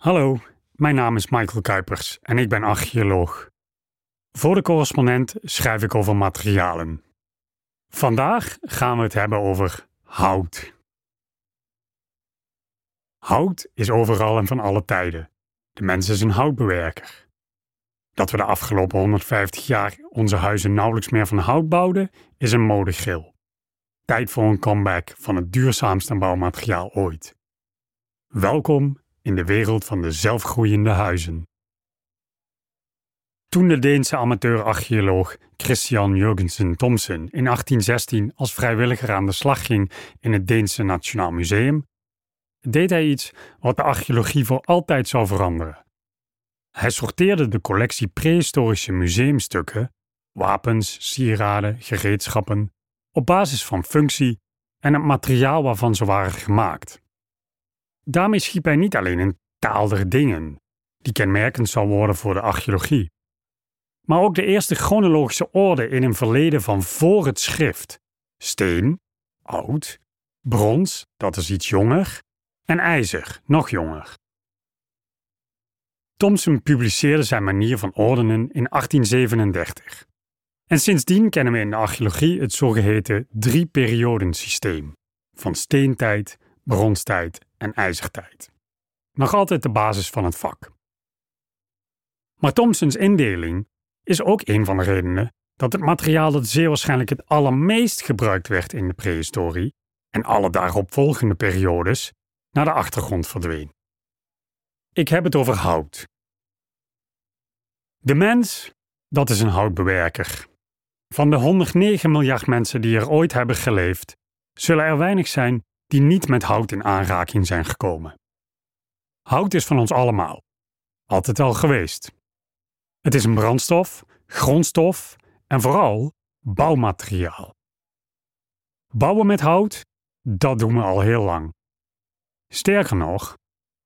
Hallo, mijn naam is Michael Kuipers en ik ben archeoloog. Voor de correspondent schrijf ik over materialen. Vandaag gaan we het hebben over hout. Hout is overal en van alle tijden. De mens is een houtbewerker. Dat we de afgelopen 150 jaar onze huizen nauwelijks meer van hout bouwden, is een modegril. Tijd voor een comeback van het duurzaamste bouwmateriaal ooit. Welkom in de wereld van de zelfgroeiende huizen. Toen de Deense amateur-archeoloog Christian Jurgensen Thomsen in 1816 als vrijwilliger aan de slag ging in het Deense Nationaal Museum, deed hij iets wat de archeologie voor altijd zou veranderen. Hij sorteerde de collectie prehistorische museumstukken, wapens, sieraden, gereedschappen, op basis van functie en het materiaal waarvan ze waren gemaakt. Daarmee schiep hij niet alleen een taal der dingen, die kenmerkend zal worden voor de archeologie, maar ook de eerste chronologische orde in een verleden van voor het schrift: steen, oud, brons, dat is iets jonger, en ijzer, nog jonger. Thomson publiceerde zijn manier van ordenen in 1837. En sindsdien kennen we in de archeologie het zogeheten drie-periodensysteem: van steentijd, bronstijd en ijzertijd. Nog altijd de basis van het vak. Maar Thomsons indeling is ook een van de redenen dat het materiaal dat zeer waarschijnlijk het allermeest gebruikt werd in de prehistorie en alle daaropvolgende periodes naar de achtergrond verdween. Ik heb het over hout. De mens, dat is een houtbewerker. Van de 109 miljard mensen die er ooit hebben geleefd, zullen er weinig zijn die niet met hout in aanraking zijn gekomen. Hout is van ons allemaal, altijd al geweest. Het is een brandstof, grondstof en vooral bouwmateriaal. Bouwen met hout, dat doen we al heel lang. Sterker nog,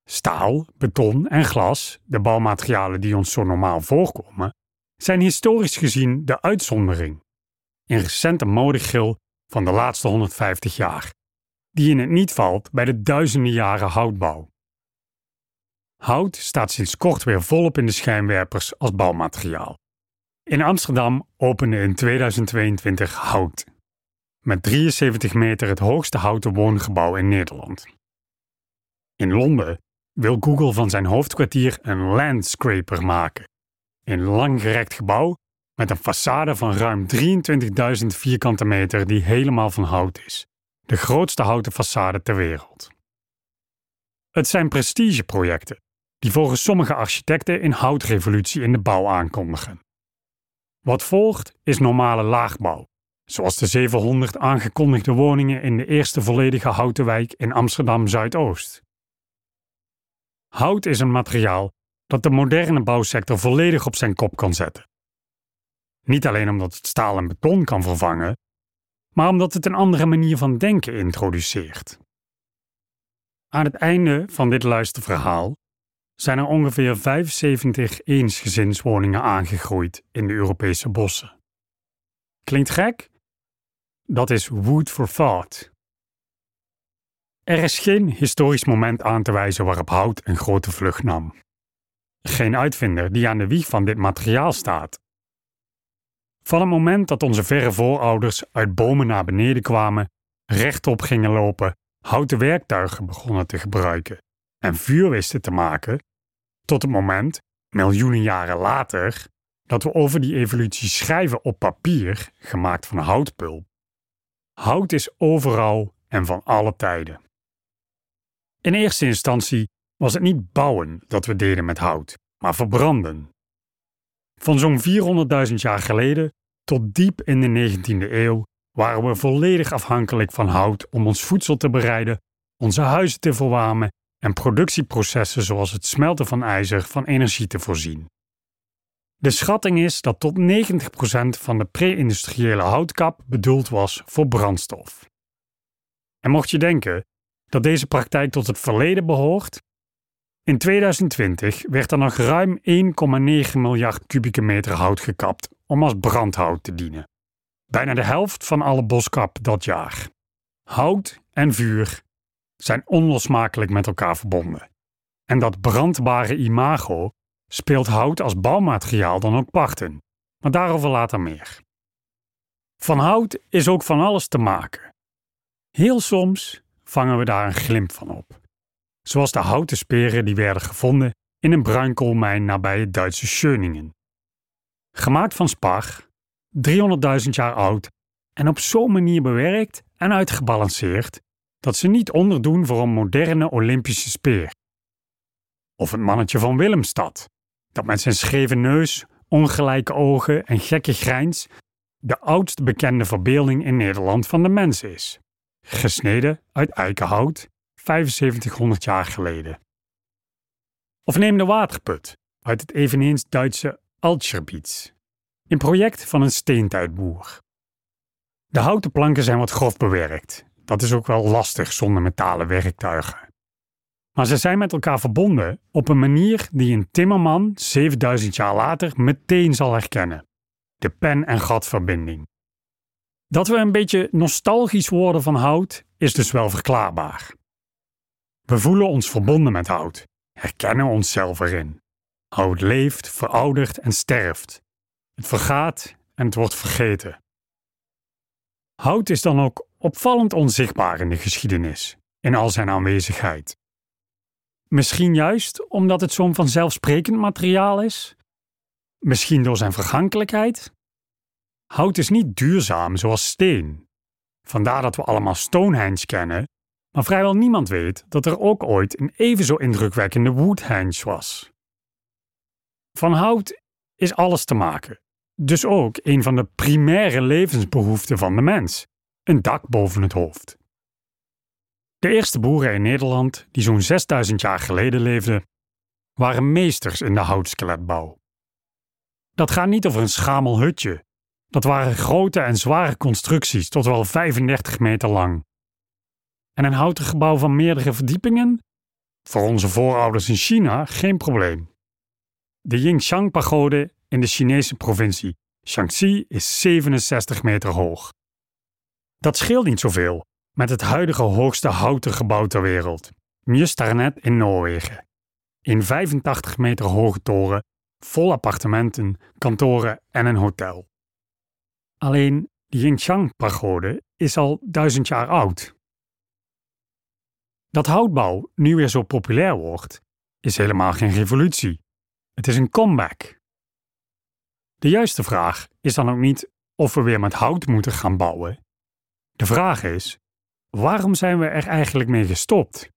staal, beton en glas, de bouwmaterialen die ons zo normaal voorkomen, zijn historisch gezien de uitzondering. Een recente modegril van de laatste 150 jaar die in het niet valt bij de duizenden jaren houtbouw. Hout staat sinds kort weer volop in de schijnwerpers als bouwmateriaal. In Amsterdam opende in 2022 Hout, met 73 meter het hoogste houten woongebouw in Nederland. In Londen wil Google van zijn hoofdkwartier een landscraper maken, een langgerekt gebouw met een façade van ruim 23.000 vierkante meter die helemaal van hout is de grootste houten façade ter wereld. Het zijn prestigeprojecten die volgens sommige architecten een houtrevolutie in de bouw aankondigen. Wat volgt is normale laagbouw, zoals de 700 aangekondigde woningen in de eerste volledige houten wijk in Amsterdam Zuidoost. Hout is een materiaal dat de moderne bouwsector volledig op zijn kop kan zetten. Niet alleen omdat het staal en beton kan vervangen, maar omdat het een andere manier van denken introduceert. Aan het einde van dit luisterverhaal zijn er ongeveer 75 eensgezinswoningen aangegroeid in de Europese bossen. Klinkt gek? Dat is wood for thought. Er is geen historisch moment aan te wijzen waarop hout een grote vlucht nam. Geen uitvinder die aan de wieg van dit materiaal staat van het moment dat onze verre voorouders uit bomen naar beneden kwamen, rechtop gingen lopen, houten werktuigen begonnen te gebruiken en vuur wisten te maken, tot het moment, miljoenen jaren later, dat we over die evolutie schrijven op papier, gemaakt van houtpulp. Hout is overal en van alle tijden. In eerste instantie was het niet bouwen dat we deden met hout, maar verbranden. Van zo'n 400.000 jaar geleden tot diep in de 19e eeuw waren we volledig afhankelijk van hout om ons voedsel te bereiden, onze huizen te verwarmen en productieprocessen zoals het smelten van ijzer van energie te voorzien. De schatting is dat tot 90% van de pre-industriële houtkap bedoeld was voor brandstof. En mocht je denken dat deze praktijk tot het verleden behoort, in 2020 werd er nog ruim 1,9 miljard kubieke meter hout gekapt om als brandhout te dienen. Bijna de helft van alle boskap dat jaar. Hout en vuur zijn onlosmakelijk met elkaar verbonden. en dat brandbare imago speelt hout als bouwmateriaal dan ook parten, maar daarover later meer. Van hout is ook van alles te maken. Heel soms vangen we daar een glimp van op, zoals de houten speren die werden gevonden in een bruinkoolmijn nabij het Duitse Schöningen. Gemaakt van spar, 300.000 jaar oud en op zo'n manier bewerkt en uitgebalanceerd dat ze niet onderdoen voor een moderne Olympische speer. Of het mannetje van Willemstad, dat met zijn scheve neus, ongelijke ogen en gekke grijns de oudste bekende verbeelding in Nederland van de mens is. Gesneden uit eikenhout 7500 jaar geleden. Of neem de waterput uit het eveneens Duitse Altscherbiets, een project van een steentijdboer. De houten planken zijn wat grof bewerkt. Dat is ook wel lastig zonder metalen werktuigen. Maar ze zijn met elkaar verbonden op een manier die een timmerman 7000 jaar later meteen zal herkennen: de pen- en gatverbinding. Dat we een beetje nostalgisch worden van hout is dus wel verklaarbaar. We voelen ons verbonden met hout, herkennen onszelf erin. Hout leeft, veroudert en sterft. Het vergaat en het wordt vergeten. Hout is dan ook opvallend onzichtbaar in de geschiedenis, in al zijn aanwezigheid. Misschien juist omdat het zo'n vanzelfsprekend materiaal is? Misschien door zijn vergankelijkheid? Hout is niet duurzaam zoals steen. Vandaar dat we allemaal Stonehenge kennen, maar vrijwel niemand weet dat er ook ooit een even zo indrukwekkende Woodhenge was. Van hout is alles te maken, dus ook een van de primaire levensbehoeften van de mens: een dak boven het hoofd. De eerste boeren in Nederland, die zo'n 6000 jaar geleden leefden, waren meesters in de houtskeletbouw. Dat gaat niet over een schamel hutje. Dat waren grote en zware constructies, tot wel 35 meter lang. En een houten gebouw van meerdere verdiepingen? Voor onze voorouders in China geen probleem. De Yingshan-pagode in de Chinese provincie Shaanxi is 67 meter hoog. Dat scheelt niet zoveel met het huidige hoogste houten gebouw ter wereld, Mjøstarnet in Noorwegen. In 85 meter hoge toren, vol appartementen, kantoren en een hotel. Alleen de Yingshan-pagode is al duizend jaar oud. Dat houtbouw nu weer zo populair wordt, is helemaal geen revolutie. Het is een comeback. De juiste vraag is dan ook niet of we weer met hout moeten gaan bouwen. De vraag is: waarom zijn we er eigenlijk mee gestopt?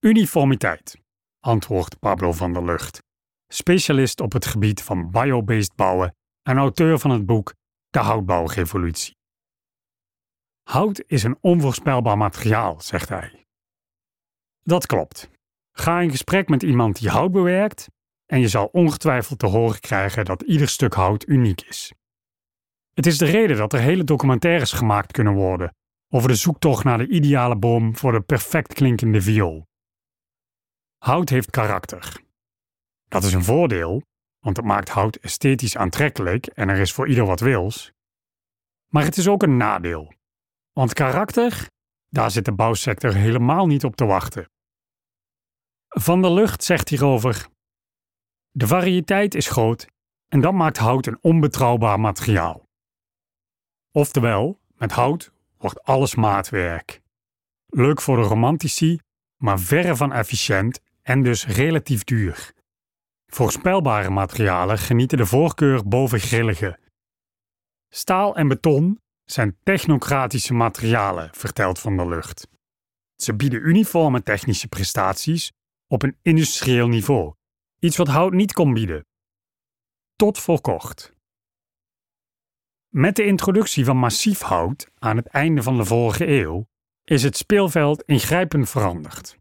Uniformiteit, antwoordt Pablo van der Lucht, specialist op het gebied van biobased bouwen en auteur van het boek De Houtbouwrevolutie. Hout is een onvoorspelbaar materiaal, zegt hij. Dat klopt. Ga in gesprek met iemand die hout bewerkt en je zal ongetwijfeld te horen krijgen dat ieder stuk hout uniek is. Het is de reden dat er hele documentaires gemaakt kunnen worden over de zoektocht naar de ideale boom voor de perfect klinkende viool. Hout heeft karakter. Dat is een voordeel, want het maakt hout esthetisch aantrekkelijk en er is voor ieder wat wils. Maar het is ook een nadeel, want karakter, daar zit de bouwsector helemaal niet op te wachten. Van der Lucht zegt hierover: De variëteit is groot en dat maakt hout een onbetrouwbaar materiaal. Oftewel, met hout wordt alles maatwerk. Leuk voor de romantici, maar verre van efficiënt en dus relatief duur. Voorspelbare materialen genieten de voorkeur boven grillige. Staal en beton zijn technocratische materialen, vertelt Van der Lucht. Ze bieden uniforme technische prestaties op een industrieel niveau, iets wat hout niet kon bieden. Tot voor kort. Met de introductie van massief hout aan het einde van de vorige eeuw is het speelveld ingrijpend veranderd.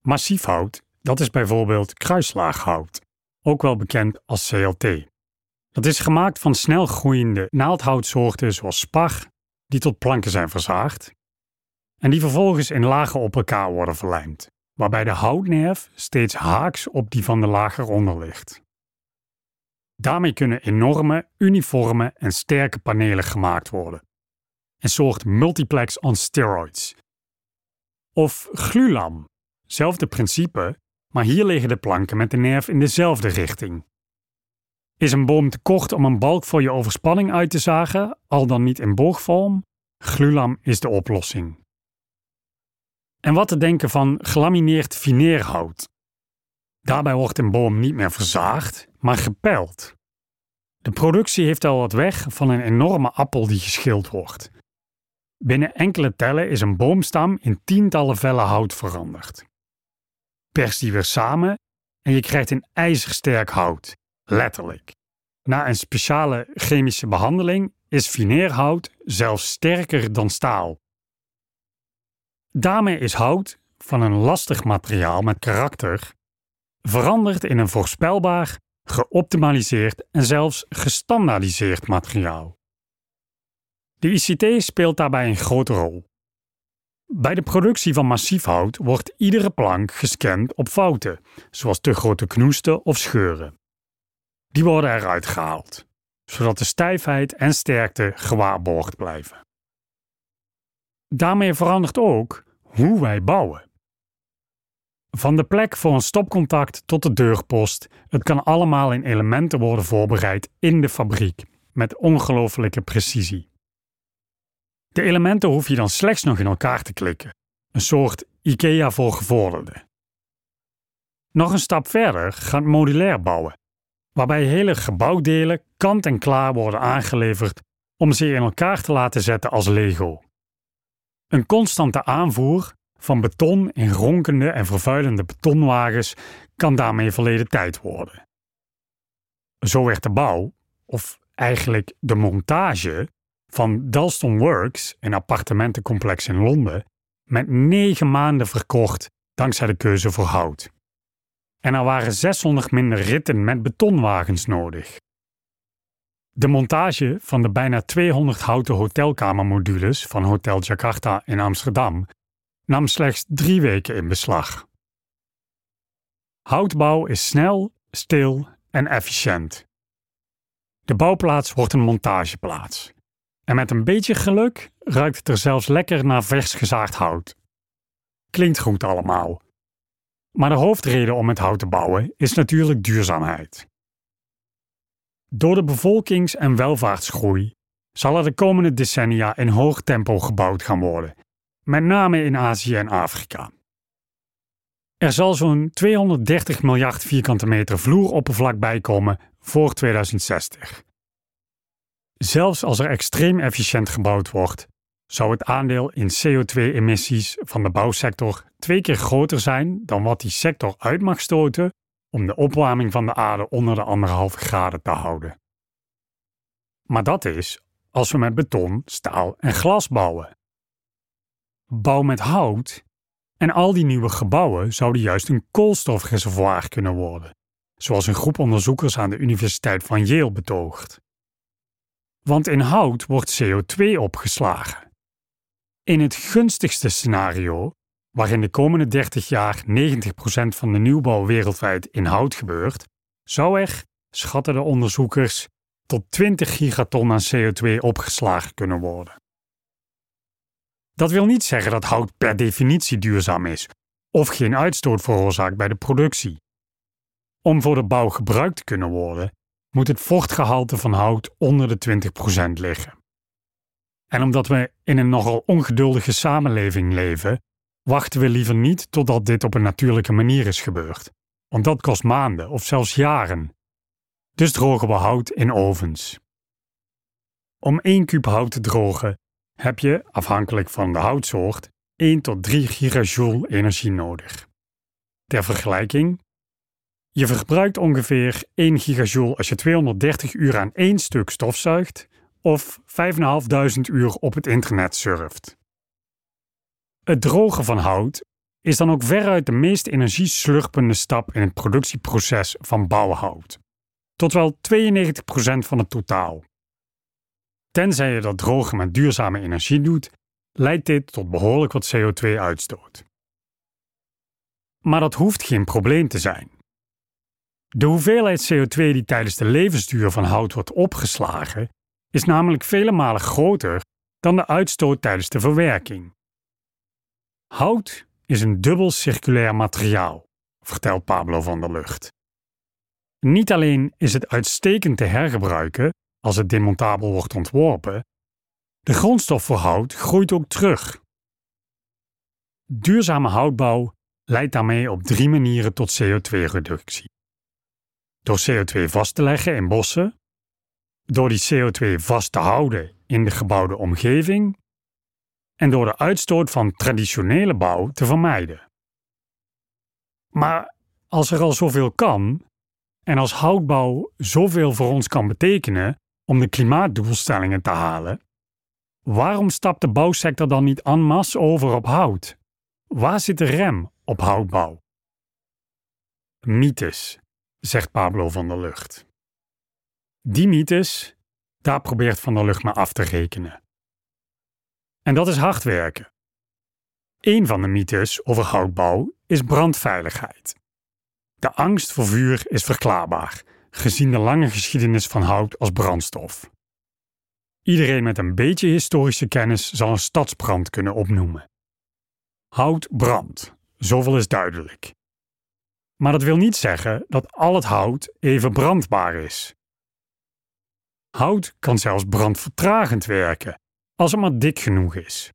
Massief hout, dat is bijvoorbeeld kruislaaghout, ook wel bekend als CLT. Dat is gemaakt van snel groeiende naaldhoutsoorten zoals spar, die tot planken zijn verzaagd, en die vervolgens in lagen op elkaar worden verlijmd, waarbij de houtnerf steeds haaks op die van de laag eronder ligt. Daarmee kunnen enorme, uniforme en sterke panelen gemaakt worden. Een soort multiplex on steroids. Of glulam, zelfde principe, maar hier liggen de planken met de nerf in dezelfde richting. Is een boom te kort om een balk voor je overspanning uit te zagen, al dan niet in boogvorm? Glulam is de oplossing. En wat te denken van gelamineerd fineerhout? Daarbij wordt een boom niet meer verzaagd, maar gepeld. De productie heeft al wat weg van een enorme appel die geschild wordt. Binnen enkele tellen is een boomstam in tientallen vellen hout veranderd. Pers die weer samen en je krijgt een ijzersterk hout, letterlijk. Na een speciale chemische behandeling is fineerhout zelfs sterker dan staal. Daarmee is hout van een lastig materiaal met karakter veranderd in een voorspelbaar, geoptimaliseerd en zelfs gestandaardiseerd materiaal. De ICT speelt daarbij een grote rol. Bij de productie van massief hout wordt iedere plank gescand op fouten, zoals te grote knoesten of scheuren. Die worden eruit gehaald, zodat de stijfheid en sterkte gewaarborgd blijven. Daarmee verandert ook hoe wij bouwen. Van de plek voor een stopcontact tot de deurpost, het kan allemaal in elementen worden voorbereid in de fabriek, met ongelofelijke precisie. De elementen hoef je dan slechts nog in elkaar te klikken, een soort IKEA voor gevorderden. Nog een stap verder gaat modulair bouwen, waarbij hele gebouwdelen kant en klaar worden aangeleverd om ze in elkaar te laten zetten als Lego. Een constante aanvoer van beton in ronkende en vervuilende betonwagens kan daarmee verleden tijd worden. Zo werd de bouw, of eigenlijk de montage, van Dalston Works, een appartementencomplex in Londen, met negen maanden verkocht dankzij de keuze voor hout. En er waren 600 minder ritten met betonwagens nodig. De montage van de bijna 200 houten hotelkamermodules van Hotel Jakarta in Amsterdam nam slechts drie weken in beslag. Houtbouw is snel, stil en efficiënt. De bouwplaats wordt een montageplaats. En met een beetje geluk ruikt het er zelfs lekker naar vers gezaagd hout. Klinkt goed allemaal. Maar de hoofdreden om met hout te bouwen is natuurlijk duurzaamheid. Door de bevolkings- en welvaartsgroei zal er de komende decennia in hoog tempo gebouwd gaan worden met name in Azië en Afrika. Er zal zo'n 230 miljard vierkante meter vloeroppervlak bijkomen voor 2060. Zelfs als er extreem efficiënt gebouwd wordt, zou het aandeel in CO2-emissies van de bouwsector twee keer groter zijn dan wat die sector uit mag stoten om de opwarming van de aarde onder de anderhalve graden te houden. Maar dat is als we met beton, staal en glas bouwen bouw met hout. En al die nieuwe gebouwen zouden juist een koolstofreservoir kunnen worden, zoals een groep onderzoekers aan de Universiteit van Yale betoogt. Want in hout wordt CO2 opgeslagen. In het gunstigste scenario, waarin de komende 30 jaar 90% van de nieuwbouw wereldwijd in hout gebeurt, zou er, schatten de onderzoekers, tot 20 gigaton aan CO2 opgeslagen kunnen worden. Dat wil niet zeggen dat hout per definitie duurzaam is of geen uitstoot veroorzaakt bij de productie. Om voor de bouw gebruikt te kunnen worden, moet het vochtgehalte van hout onder de 20% liggen. En omdat we in een nogal ongeduldige samenleving leven, wachten we liever niet totdat dit op een natuurlijke manier is gebeurd, want dat kost maanden of zelfs jaren. Dus drogen we hout in ovens. Om 1 kub hout te drogen heb je, afhankelijk van de houtsoort, 1 tot 3 gigajoule energie nodig. Ter vergelijking, je verbruikt ongeveer 1 gigajoule als je 230 uur aan één stuk stofzuigt of 5.500 uur op het internet surft. Het drogen van hout is dan ook veruit de meest energieslurpende stap in het productieproces van bouwhout. Tot wel 92% van het totaal. Tenzij je dat drogen met duurzame energie doet, leidt dit tot behoorlijk wat CO2-uitstoot. Maar dat hoeft geen probleem te zijn. De hoeveelheid CO2 die tijdens de levensduur van hout wordt opgeslagen, is namelijk vele malen groter dan de uitstoot tijdens de verwerking. Hout is een dubbel circulair materiaal, vertelt Pablo van der Lucht. Niet alleen is het uitstekend te hergebruiken als het demontabel wordt ontworpen, de grondstof voor hout groeit ook terug. Duurzame houtbouw leidt daarmee op drie manieren tot CO2-reductie. Door CO2 vast te leggen in bossen, door die CO2 vast te houden in de gebouwde omgeving en door de uitstoot van traditionele bouw te vermijden. Maar als er al zoveel kan en als houtbouw zoveel voor ons kan betekenen om de klimaatdoelstellingen te halen, waarom stapt de bouwsector dan niet en masse over op hout? Waar zit de rem op houtbouw? Mythes, zegt Pablo van der Lucht. Die mythes, daar probeert Van der Lucht maar af te rekenen. En dat is hard werken. Een van de mythes over houtbouw is brandveiligheid. De angst voor vuur is verklaarbaar, gezien de lange geschiedenis van hout als brandstof. Iedereen met een beetje historische kennis zal een stadsbrand kunnen opnoemen. Hout brandt, zoveel is duidelijk. Maar dat wil niet zeggen dat al het hout even brandbaar is. Hout kan zelfs brandvertragend werken, als het maar dik genoeg is.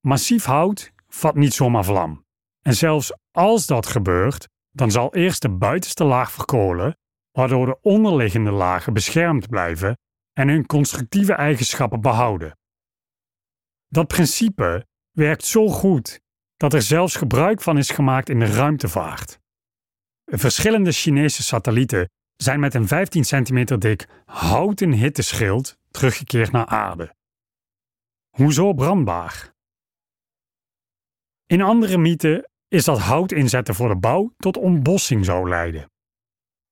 Massief hout vat niet zomaar vlam. En zelfs als dat gebeurt, dan zal eerst de buitenste laag verkolen, waardoor de onderliggende lagen beschermd blijven en hun constructieve eigenschappen behouden. Dat principe werkt zo goed dat er zelfs gebruik van is gemaakt in de ruimtevaart. Verschillende Chinese satellieten zijn met een 15 centimeter dik houten hitteschild teruggekeerd naar aarde. Hoezo brandbaar? In andere mythen is dat hout inzetten voor de bouw tot ontbossing zou leiden.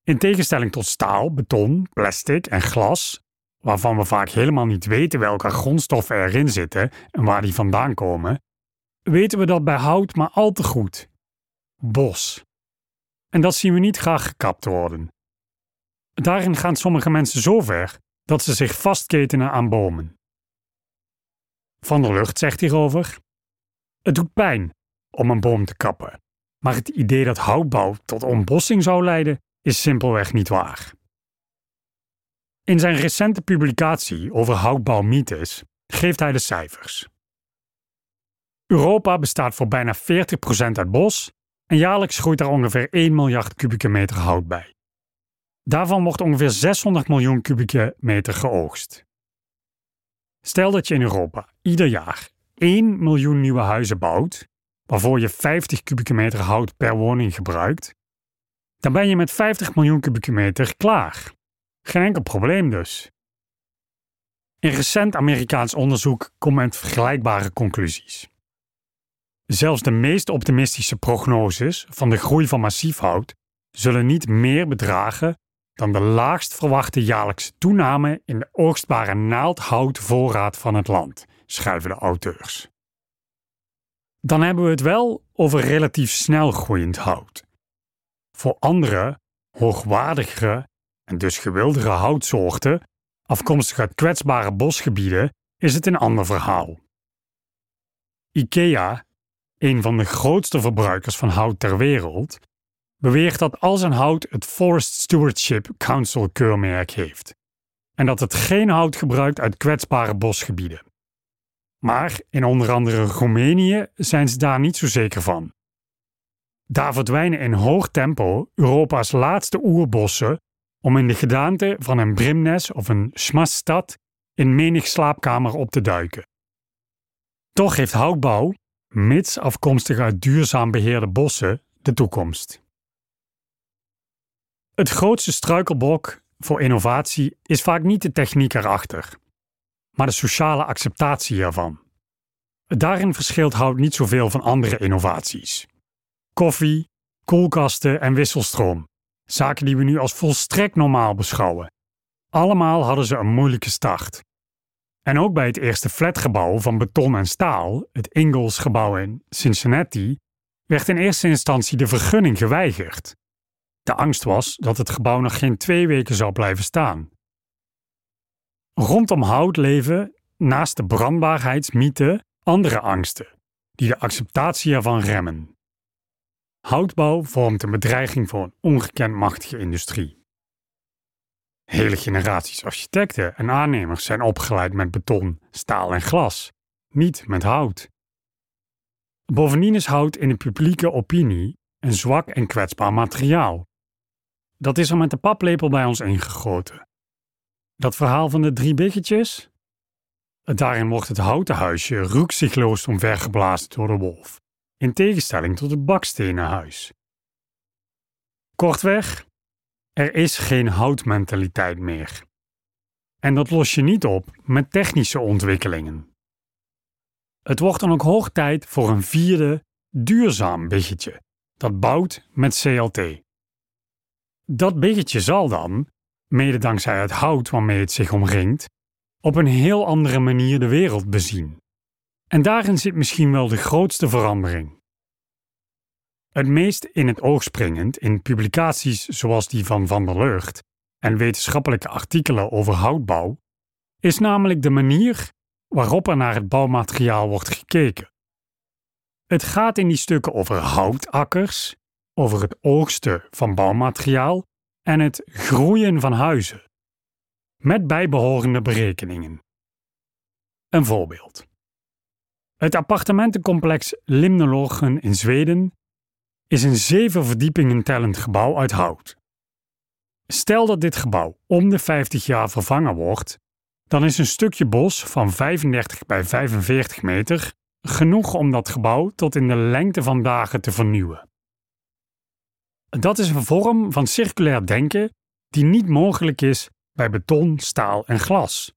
In tegenstelling tot staal, beton, plastic en glas, waarvan we vaak helemaal niet weten welke grondstoffen erin zitten en waar die vandaan komen, weten we dat bij hout maar al te goed. Bos. En dat zien we niet graag gekapt worden. Daarin gaan sommige mensen zo ver dat ze zich vastketenen aan bomen. Van der Lucht zegt hierover: Het doet pijn om een boom te kappen, maar het idee dat houtbouw tot ontbossing zou leiden is simpelweg niet waar. In zijn recente publicatie over houtbouwmythes geeft hij de cijfers. Europa bestaat voor bijna 40% uit bos en jaarlijks groeit er ongeveer 1 miljard kubieke meter hout bij. Daarvan wordt ongeveer 600 miljoen kubieke meter geoogst. Stel dat je in Europa ieder jaar 1 miljoen nieuwe huizen bouwt, waarvoor je 50 kubieke meter hout per woning gebruikt, dan ben je met 50 miljoen kubieke meter klaar. Geen enkel probleem dus. In recent Amerikaans onderzoek komt met vergelijkbare conclusies. Zelfs de meest optimistische prognoses van de groei van massief hout zullen niet meer bedragen dan de laagst verwachte jaarlijkse toename in de oogstbare naaldhoutvoorraad van het land, schrijven de auteurs. Dan hebben we het wel over relatief snel groeiend hout. Voor andere, hoogwaardigere en dus gewildere houtsoorten, afkomstig uit kwetsbare bosgebieden, is het een ander verhaal. IKEA, een van de grootste verbruikers van hout ter wereld, beweert dat al zijn hout het Forest Stewardship Council keurmerk heeft en dat het geen hout gebruikt uit kwetsbare bosgebieden. Maar in onder andere Roemenië zijn ze daar niet zo zeker van. Daar verdwijnen in hoog tempo Europa's laatste oerbossen om in de gedaante van een brimnes of een schmasstad in menig slaapkamer op te duiken. Toch heeft houtbouw, mits afkomstig uit duurzaam beheerde bossen, de toekomst. Het grootste struikelblok voor innovatie is vaak niet de techniek erachter, maar de sociale acceptatie ervan. Daarin verschilt hout niet zoveel van andere innovaties. Koffie, koelkasten en wisselstroom, zaken die we nu als volstrekt normaal beschouwen. Allemaal hadden ze een moeilijke start. En ook bij het eerste flatgebouw van beton en staal, het Ingalls gebouw in Cincinnati, werd in eerste instantie de vergunning geweigerd. De angst was dat het gebouw nog geen twee weken zou blijven staan. Rondom hout leven, naast de brandbaarheidsmythe, andere angsten, die de acceptatie ervan remmen. Houtbouw vormt een bedreiging voor een ongekend machtige industrie. Hele generaties architecten en aannemers zijn opgeleid met beton, staal en glas, niet met hout. Bovendien is hout in de publieke opinie een zwak en kwetsbaar materiaal. Dat is er met de paplepel bij ons ingegoten. Dat verhaal van de drie biggetjes? Daarin wordt het houten huisje rukzichtloos omvergeblazen door de wolf, in tegenstelling tot het bakstenen huis. Kortweg, er is geen houtmentaliteit meer. En dat los je niet op met technische ontwikkelingen. Het wordt dan ook hoog tijd voor een vierde, duurzaam biggetje, dat bouwt met CLT. Dat biggetje zal dan, mede dankzij het hout waarmee het zich omringt, op een heel andere manier de wereld bezien. En daarin zit misschien wel de grootste verandering. Het meest in het oog springend in publicaties zoals die van Van der Lucht en wetenschappelijke artikelen over houtbouw is namelijk de manier waarop er naar het bouwmateriaal wordt gekeken. Het gaat in die stukken over houtakkers, over het oogsten van bouwmateriaal en het groeien van huizen, met bijbehorende berekeningen. Een voorbeeld. Het appartementencomplex Limnologen in Zweden is een zeven verdiepingen tellend gebouw uit hout. Stel dat dit gebouw om de 50 jaar vervangen wordt, dan is een stukje bos van 35 bij 45 meter genoeg om dat gebouw tot in de lengte van dagen te vernieuwen. Dat is een vorm van circulair denken die niet mogelijk is bij beton, staal en glas.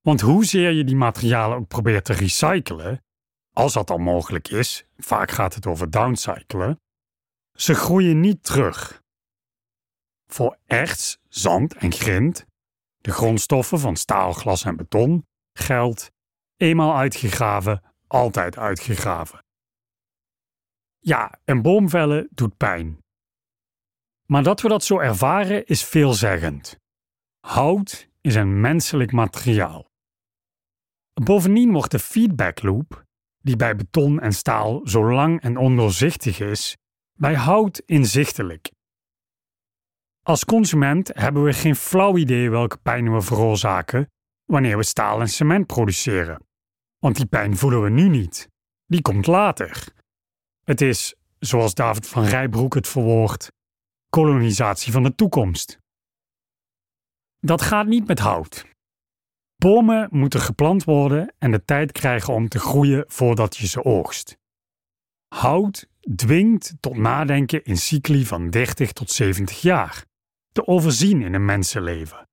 Want hoezeer je die materialen ook probeert te recyclen, als dat al mogelijk is, vaak gaat het over downcyclen, ze groeien niet terug. Voor erts, zand en grind, de grondstoffen van staal, glas en beton, geldt eenmaal uitgegraven, altijd uitgegraven. Ja, een boom vellen doet pijn. Maar dat we dat zo ervaren is veelzeggend. Hout is een menselijk materiaal. Bovendien wordt de feedback loop, die bij beton en staal zo lang en ondoorzichtig is, bij hout inzichtelijk. Als consument hebben we geen flauw idee welke pijn we veroorzaken wanneer we staal en cement produceren. Want die pijn voelen we nu niet. Die komt later. Het is, zoals David van Rijbroek het verwoordt, kolonisatie van de toekomst. Dat gaat niet met hout. Bomen moeten geplant worden en de tijd krijgen om te groeien voordat je ze oogst. Hout dwingt tot nadenken in cycli van 30 tot 70 jaar, te overzien in een mensenleven.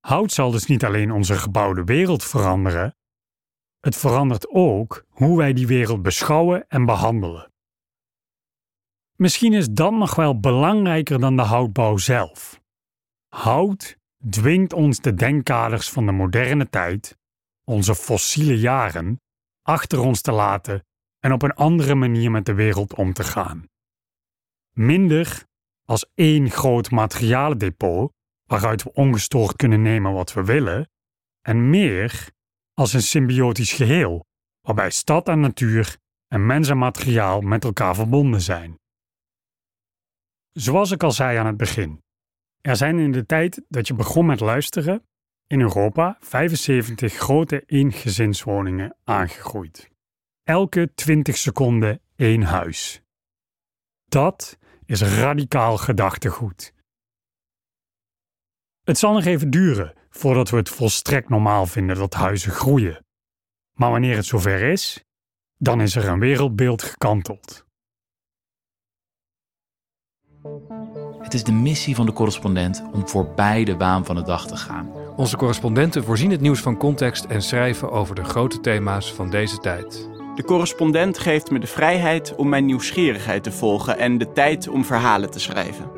Hout zal dus niet alleen onze gebouwde wereld veranderen, het verandert ook hoe wij die wereld beschouwen en behandelen. Misschien is dat nog wel belangrijker dan de houtbouw zelf. Hout dwingt ons de denkkaders van de moderne tijd, onze fossiele jaren, achter ons te laten en op een andere manier met de wereld om te gaan. Minder als één groot materialendepot waaruit we ongestoord kunnen nemen wat we willen, en meer als een symbiotisch geheel, waarbij stad en natuur en mens en materiaal met elkaar verbonden zijn. Zoals ik al zei aan het begin, er zijn in de tijd dat je begon met luisteren in Europa 75 grote eengezinswoningen aangegroeid. Elke 20 seconden één huis. Dat is radicaal gedachtegoed. Het zal nog even duren voordat we het volstrekt normaal vinden dat huizen groeien. Maar wanneer het zover is, dan is er een wereldbeeld gekanteld. Het is de missie van de correspondent om voorbij de waan van de dag te gaan. Onze correspondenten voorzien het nieuws van context en schrijven over de grote thema's van deze tijd. De correspondent geeft me de vrijheid om mijn nieuwsgierigheid te volgen en de tijd om verhalen te schrijven.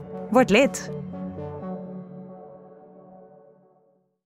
Word lid.